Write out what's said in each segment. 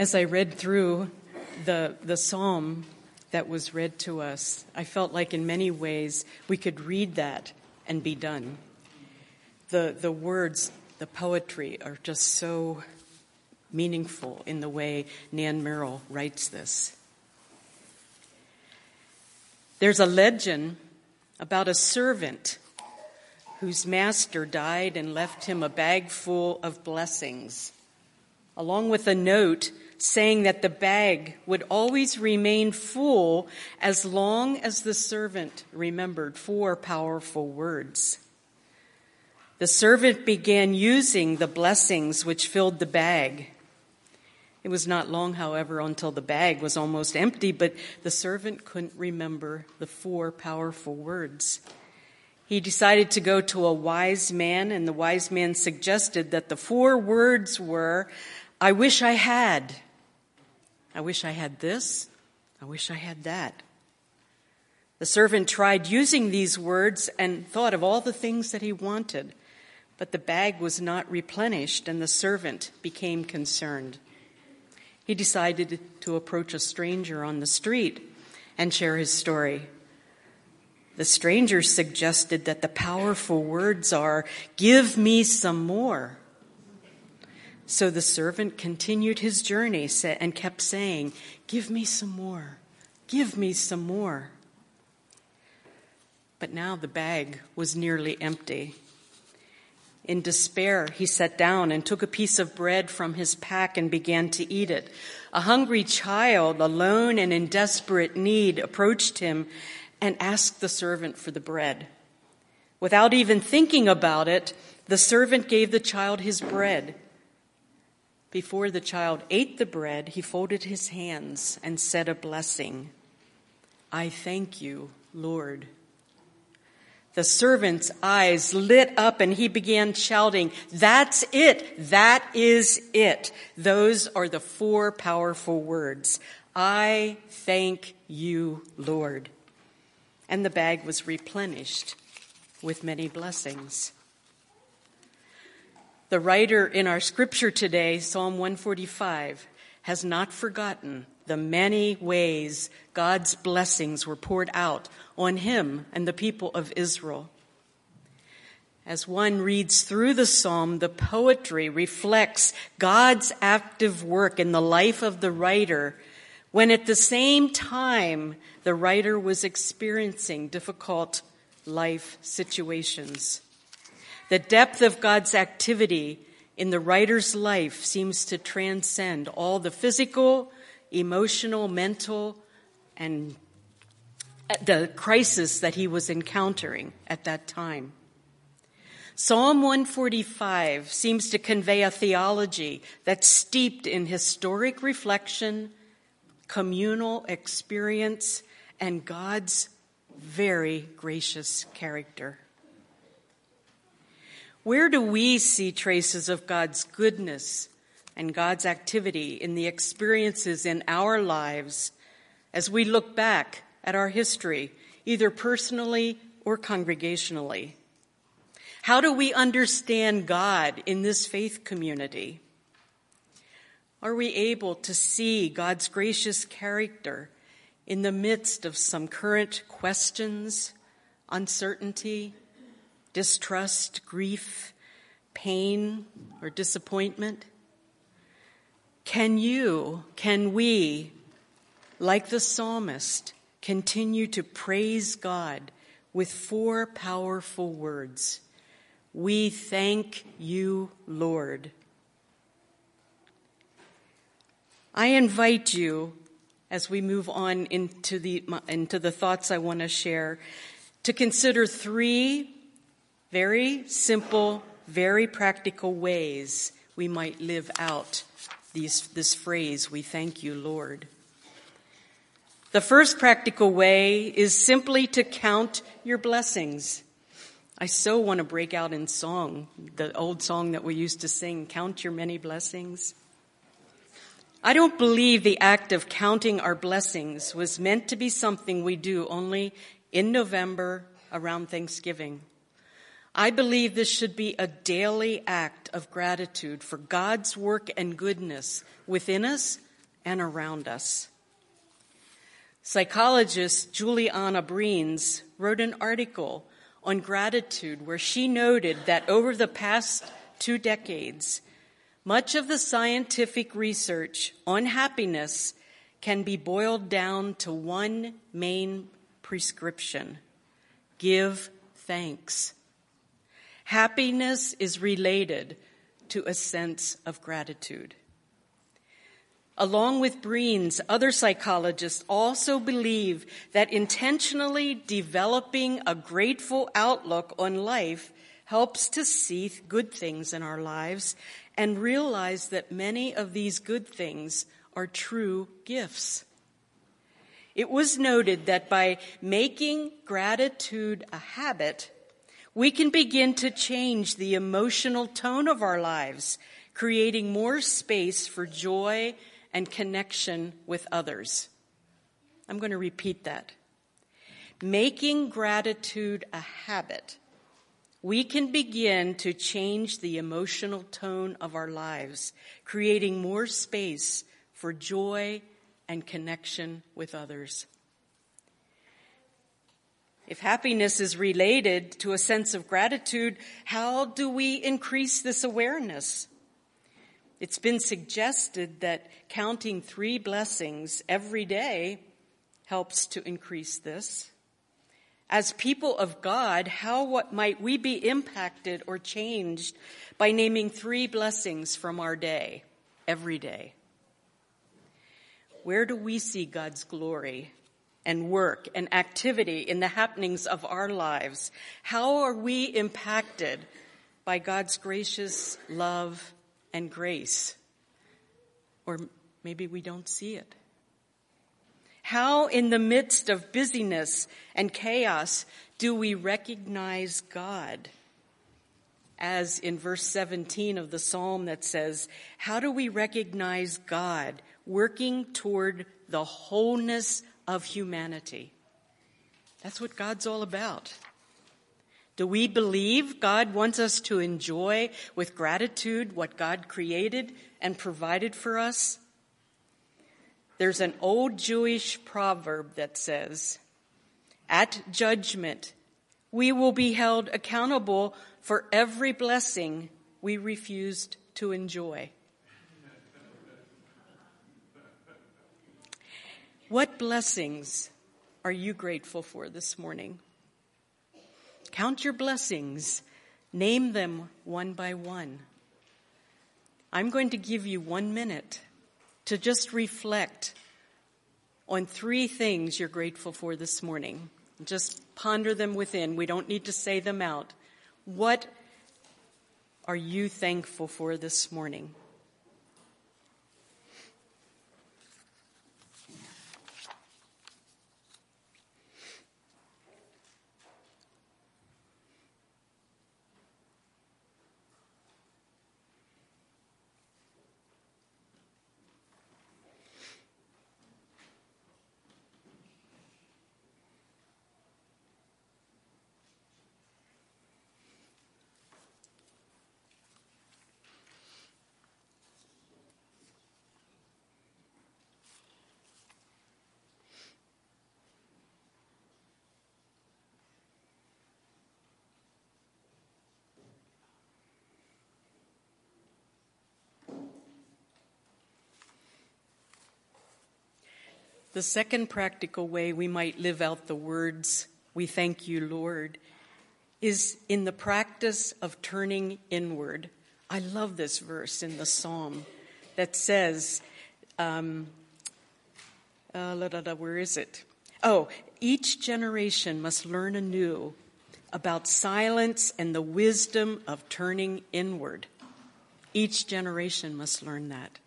As I read through the, the psalm that was read to us, I felt like in many ways we could read that and be done. The, the words, the poetry are just so meaningful in the way Nan Merrill writes this. There's a legend about a servant whose master died and left him a bag full of blessings, along with a note saying that the bag would always remain full as long as the servant remembered four powerful words. The servant began using the blessings which filled the bag. It was not long, however, until the bag was almost empty, but the servant couldn't remember the four powerful words. He decided to go to a wise man, and the wise man suggested that the four words were, I wish I had. I wish I had this. I wish I had that. The servant tried using these words and thought of all the things that he wanted, but the bag was not replenished and the servant became concerned. He decided to approach a stranger on the street and share his story. The stranger suggested that the powerful words are, Give me some more. So the servant continued his journey and kept saying, Give me some more, give me some more. But now the bag was nearly empty. In despair, he sat down and took a piece of bread from his pack and began to eat it. A hungry child, alone and in desperate need, approached him and asked the servant for the bread. Without even thinking about it, the servant gave the child his bread. Before the child ate the bread, he folded his hands and said a blessing. I thank you, Lord. The servant's eyes lit up and he began shouting, That's it! That is it! Those are the four powerful words. I thank you, Lord. And the bag was replenished with many blessings. The writer in our scripture today, Psalm 145, has not forgotten the many ways God's blessings were poured out on him and the people of Israel. As one reads through the psalm, the poetry reflects God's active work in the life of the writer when at the same time the writer was experiencing difficult life situations. The depth of God's activity in the writer's life seems to transcend all the physical, emotional, mental, and the crisis that he was encountering at that time. Psalm 145 seems to convey a theology that's steeped in historic reflection, communal experience, and God's very gracious character. Where do we see traces of God's goodness and God's activity in the experiences in our lives as we look back at our history, either personally or congregationally? How do we understand God in this faith community? Are we able to see God's gracious character in the midst of some current questions, uncertainty, distrust, grief, pain, or disappointment? Can you, can we, like the psalmist, continue to praise God with four powerful words? We thank you, Lord. I invite you, as we move on into the, into the thoughts I want to share, to consider three very simple, very practical ways we might live out these, this phrase, we thank you, Lord. The first practical way is simply to count your blessings. I so want to break out in song, the old song that we used to sing, Count Your Many Blessings. I don't believe the act of counting our blessings was meant to be something we do only in November around Thanksgiving. I believe this should be a daily act of gratitude for God's work and goodness within us and around us. Psychologist Juliana Breines wrote an article on gratitude where she noted that over the past two decades, much of the scientific research on happiness can be boiled down to one main prescription give thanks. Happiness is related to a sense of gratitude. Along with Breines, other psychologists also believe that intentionally developing a grateful outlook on life helps to see good things in our lives and realize that many of these good things are true gifts. It was noted that by making gratitude a habit, we can begin to change the emotional tone of our lives, creating more space for joy and connection with others. I'm going to repeat that. Making gratitude a habit, we can begin to change the emotional tone of our lives, creating more space for joy and connection with others. If happiness is related to a sense of gratitude, how do we increase this awareness? It's been suggested that counting three blessings every day helps to increase this. As people of God, how what might we be impacted or changed by naming three blessings from our day, every day? Where do we see God's glory and work and activity in the happenings of our lives? How are we impacted by God's gracious love and grace. Or maybe we don't see it. How, in the midst of busyness and chaos, do we recognize God? As in verse 17 of the psalm that says, How do we recognize God working toward the wholeness of humanity? That's what God's all about. Do we believe God wants us to enjoy with gratitude what God created and provided for us? There's an old Jewish proverb that says, At judgment, we will be held accountable for every blessing we refused to enjoy. What blessings are you grateful for this morning? Count your blessings. Name them one by one. I'm going to give you one minute to just reflect on three things you're grateful for this morning. Just ponder them within. We don't need to say them out. What are you thankful for this morning? The second practical way we might live out the words, We thank you, Lord, is in the practice of turning inward. I love this verse in the psalm that says, um, uh, la, where is it? Oh, each generation must learn anew about silence and the wisdom of turning inward. Each generation must learn that.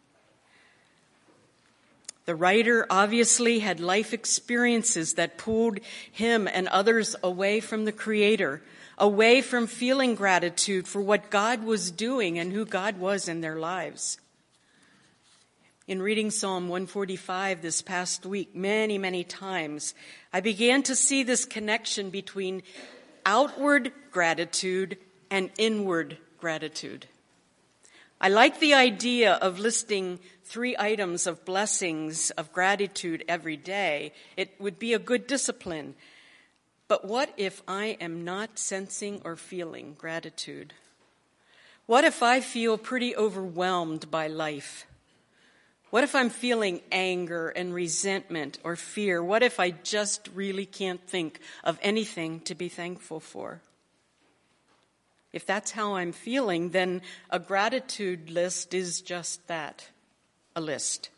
The writer obviously had life experiences that pulled him and others away from the Creator, away from feeling gratitude for what God was doing and who God was in their lives. In reading Psalm 145 this past week, many, many times, I began to see this connection between outward gratitude and inward gratitude. I like the idea of listing three items of blessings of gratitude every day. It would be a good discipline. But what if I am not sensing or feeling gratitude? What if I feel pretty overwhelmed by life? What if I'm feeling anger and resentment or fear? What if I just really can't think of anything to be thankful for? If that's how I'm feeling, then a gratitude list is just that a list.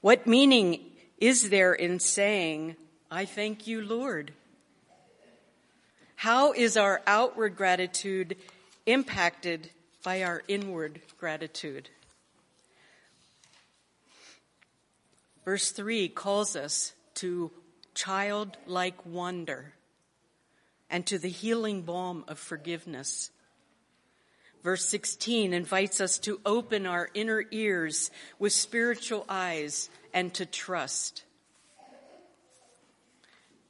What meaning is there in saying, I thank you, Lord? How is our outward gratitude impacted by our inward gratitude? Verse 3 calls us to childlike wonder and to the healing balm of forgiveness. Verse 16 invites us to open our inner ears with spiritual eyes and to trust.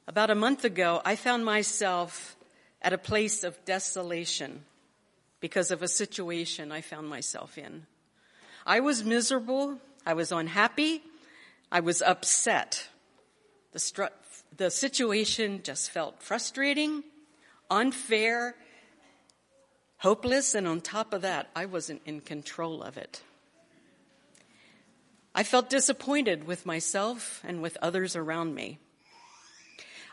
About a month ago, I found myself at a place of desolation because of a situation I found myself in. I was miserable. I was unhappy. I was upset. The, stru- the situation just felt frustrating, unfair, hopeless, and on top of that, I wasn't in control of it. I felt disappointed with myself and with others around me.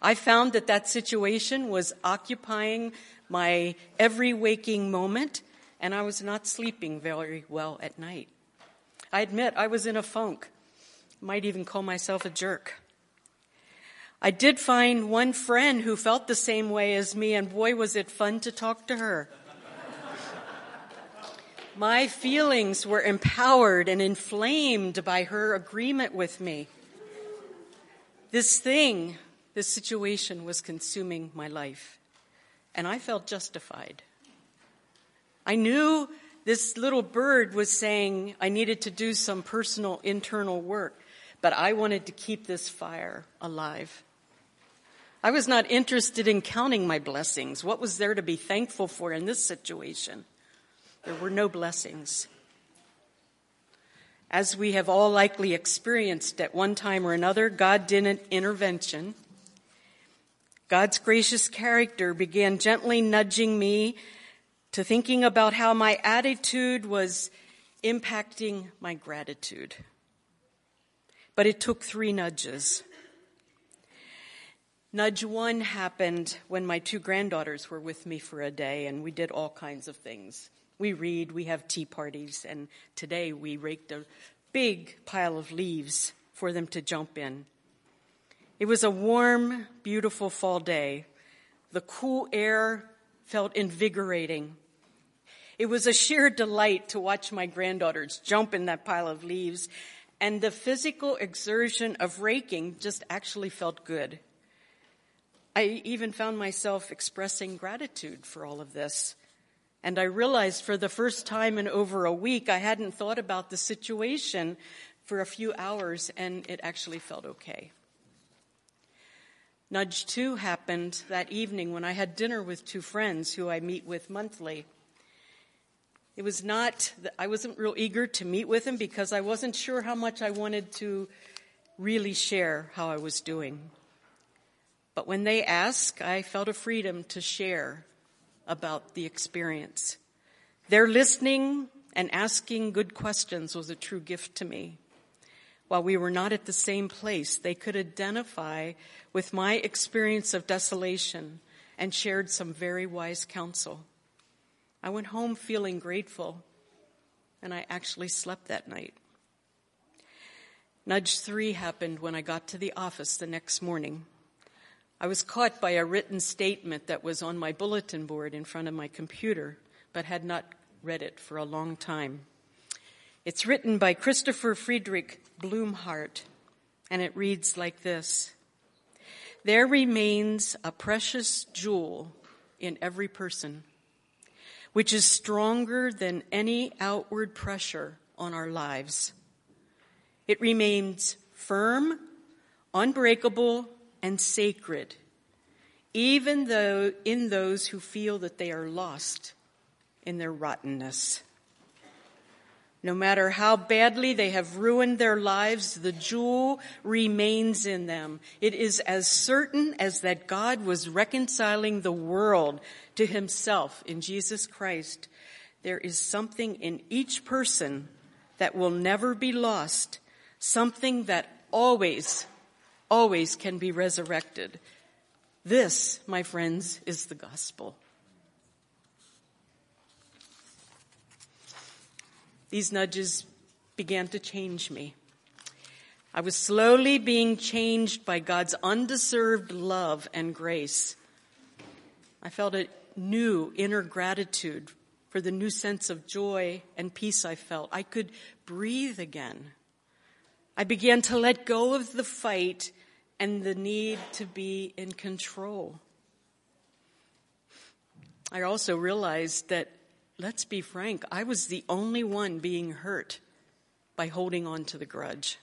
I found that that situation was occupying my every waking moment, and I was not sleeping very well at night. I admit I was in a funk. Might even call myself a jerk. I did find one friend who felt the same way as me, and boy, was it fun to talk to her. My feelings were empowered and inflamed by her agreement with me. This thing, this situation was consuming my life, and I felt justified. I knew this little bird was saying I needed to do some personal internal work but I wanted to keep this fire alive. I was not interested in counting my blessings. What was there to be thankful for in this situation? There were no blessings. As we have all likely experienced at one time or another, God did an intervention. God's gracious character began gently nudging me to thinking about how my attitude was impacting my gratitude but it took three nudges. Nudge one happened when my two granddaughters were with me for a day, and we did all kinds of things. We read, we have tea parties, and today we raked a big pile of leaves for them to jump in. It was a warm, beautiful fall day. The cool air felt invigorating. It was a sheer delight to watch my granddaughters jump in that pile of leaves and the physical exertion of raking just actually felt good. I even found myself expressing gratitude for all of this. And I realized for the first time in over a week, I hadn't thought about the situation for a few hours, and it actually felt okay. Nudge two happened that evening when I had dinner with two friends who I meet with monthly. It was not, I wasn't real eager to meet with them because I wasn't sure how much I wanted to really share how I was doing. But when they asked, I felt a freedom to share about the experience. Their listening and asking good questions was a true gift to me. While we were not at the same place, they could identify with my experience of desolation and shared some very wise counsel. I went home feeling grateful, and I actually slept that night. Nudge three happened when I got to the office the next morning. I was caught by a written statement that was on my bulletin board in front of my computer, but had not read it for a long time. It's written by Christopher Friedrich Blumhardt, and it reads like this There remains a precious jewel in every person which is stronger than any outward pressure on our lives. It remains firm, unbreakable, and sacred, even though in those who feel that they are lost in their rottenness. No matter how badly they have ruined their lives, the jewel remains in them. It is as certain as that God was reconciling the world to himself in Jesus Christ. There is something in each person that will never be lost, something that always, always can be resurrected. This, my friends, is the gospel. These nudges began to change me. I was slowly being changed by God's undeserved love and grace. I felt a new inner gratitude for the new sense of joy and peace I felt. I could breathe again. I began to let go of the fight and the need to be in control. I also realized that let's be frank, I was the only one being hurt by holding on to the grudge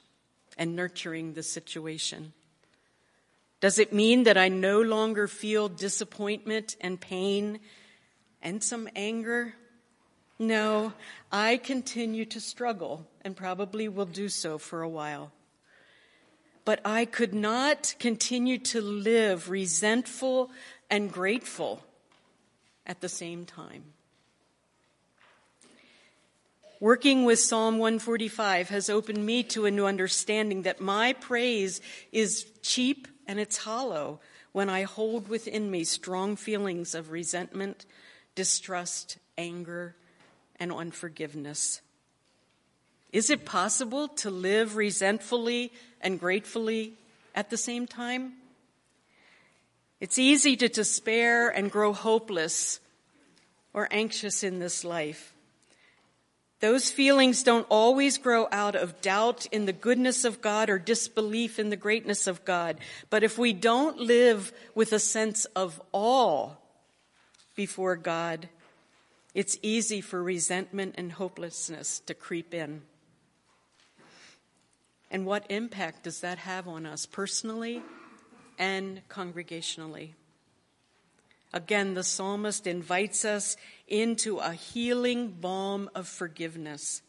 and nurturing the situation. Does it mean that I no longer feel disappointment and pain and some anger? No, I continue to struggle and probably will do so for a while. But I could not continue to live resentful and grateful at the same time. Working with Psalm 145 has opened me to a new understanding that my praise is cheap and it's hollow when I hold within me strong feelings of resentment, distrust, anger, and unforgiveness. Is it possible to live resentfully and gratefully at the same time? It's easy to despair and grow hopeless or anxious in this life. Those feelings don't always grow out of doubt in the goodness of God or disbelief in the greatness of God. But if we don't live with a sense of awe before God, it's easy for resentment and hopelessness to creep in. And what impact does that have on us personally and congregationally? Again, the psalmist invites us into a healing balm of forgiveness,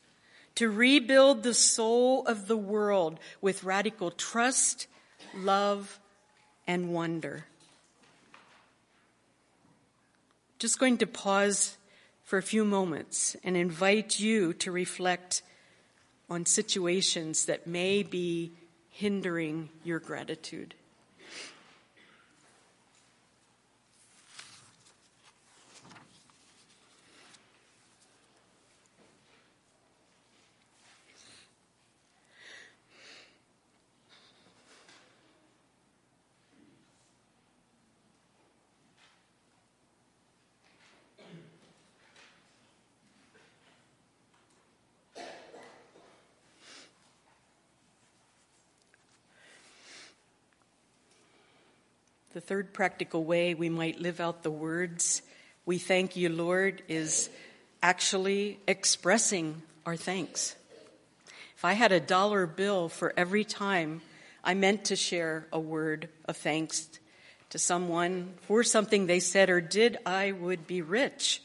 to rebuild the soul of the world with radical trust, love, and wonder. Just going to pause for a few moments and invite you to reflect on situations that may be hindering your gratitude. The third practical way we might live out the words, we thank you, Lord, is actually expressing our thanks. If I had a dollar bill for every time I meant to share a word of thanks to someone for something they said or did, I would be rich.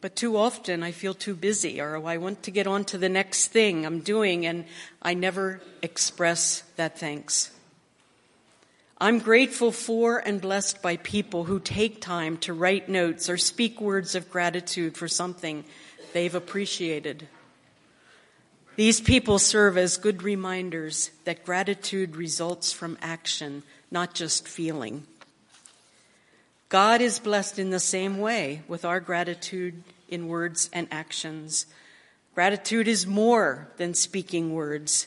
But too often I feel too busy or I want to get on to the next thing I'm doing and I never express that thanks. I'm grateful for and blessed by people who take time to write notes or speak words of gratitude for something they've appreciated. These people serve as good reminders that gratitude results from action, not just feeling. God is blessed in the same way with our gratitude in words and actions. Gratitude is more than speaking words.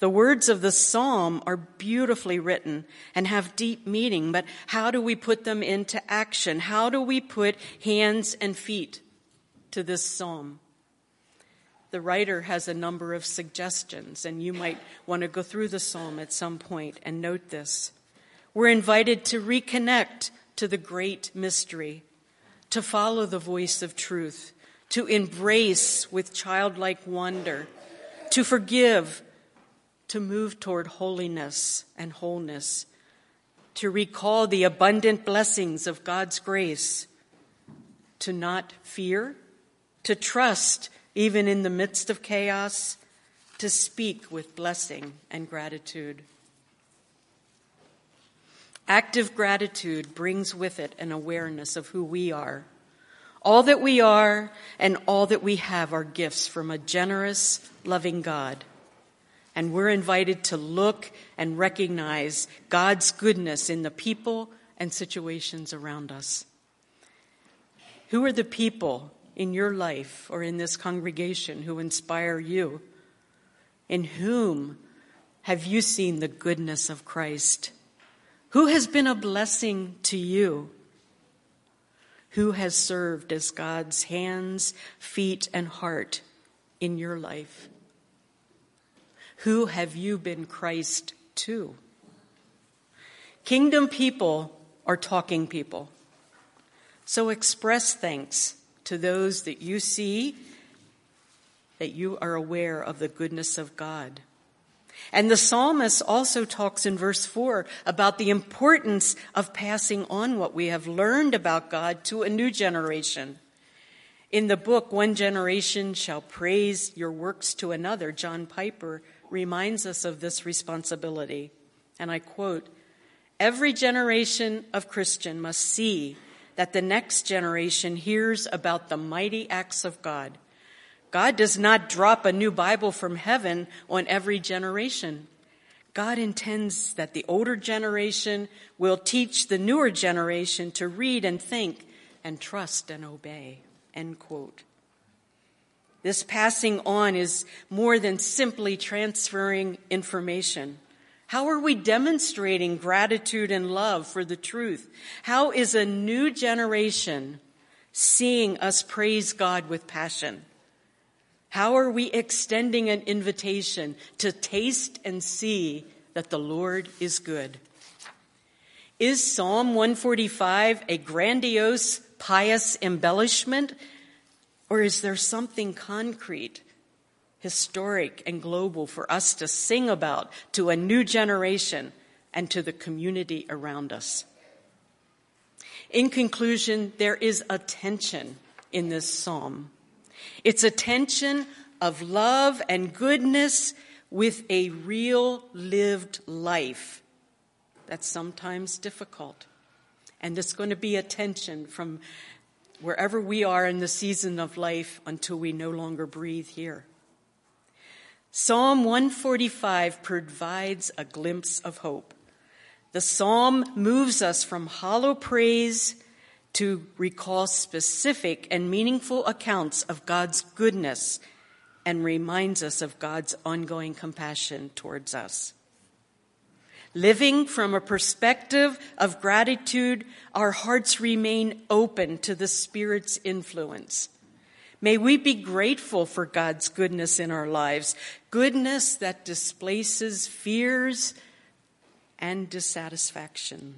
The words of the psalm are beautifully written and have deep meaning, but how do we put them into action? How do we put hands and feet to this psalm? The writer has a number of suggestions, and you might want to go through the psalm at some point and note this. We're invited to reconnect to the great mystery, to follow the voice of truth, to embrace with childlike wonder, to forgive to move toward holiness and wholeness, to recall the abundant blessings of God's grace, to not fear, to trust even in the midst of chaos, to speak with blessing and gratitude. Active gratitude brings with it an awareness of who we are. All that we are and all that we have are gifts from a generous, loving God. And we're invited to look and recognize God's goodness in the people and situations around us. Who are the people in your life or in this congregation who inspire you? In whom have you seen the goodness of Christ? Who has been a blessing to you? Who has served as God's hands, feet, and heart in your life? Who have you been Christ to? Kingdom people are talking people. So express thanks to those that you see, that you are aware of the goodness of God. And the psalmist also talks in verse 4 about the importance of passing on what we have learned about God to a new generation. In the book, One Generation Shall Praise Your Works to Another, John Piper reminds us of this responsibility. And I quote Every generation of Christian must see that the next generation hears about the mighty acts of God. God does not drop a new Bible from heaven on every generation. God intends that the older generation will teach the newer generation to read and think and trust and obey. End quote. This passing on is more than simply transferring information. How are we demonstrating gratitude and love for the truth? How is a new generation seeing us praise God with passion? How are we extending an invitation to taste and see that the Lord is good? Is Psalm 145 a grandiose, pious embellishment, or is there something concrete historic and global for us to sing about to a new generation and to the community around us. In conclusion, there is a tension in this psalm. It's a tension of love and goodness with a real lived life that's sometimes difficult. And it's going to be a tension from wherever we are in the season of life until we no longer breathe here. Psalm 145 provides a glimpse of hope. The psalm moves us from hollow praise to recall specific and meaningful accounts of God's goodness and reminds us of God's ongoing compassion towards us. Living from a perspective of gratitude, our hearts remain open to the Spirit's influence. May we be grateful for God's goodness in our lives, goodness that displaces fears and dissatisfaction.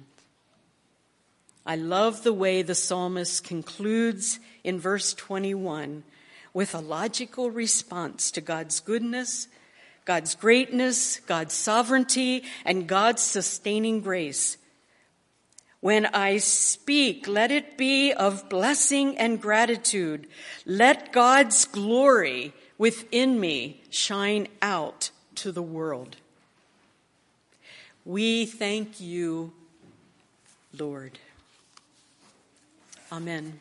I love the way the psalmist concludes in verse 21 with a logical response to God's goodness, God's greatness, God's sovereignty, and God's sustaining grace. When I speak, let it be of blessing and gratitude. Let God's glory within me shine out to the world. We thank you, Lord. Amen.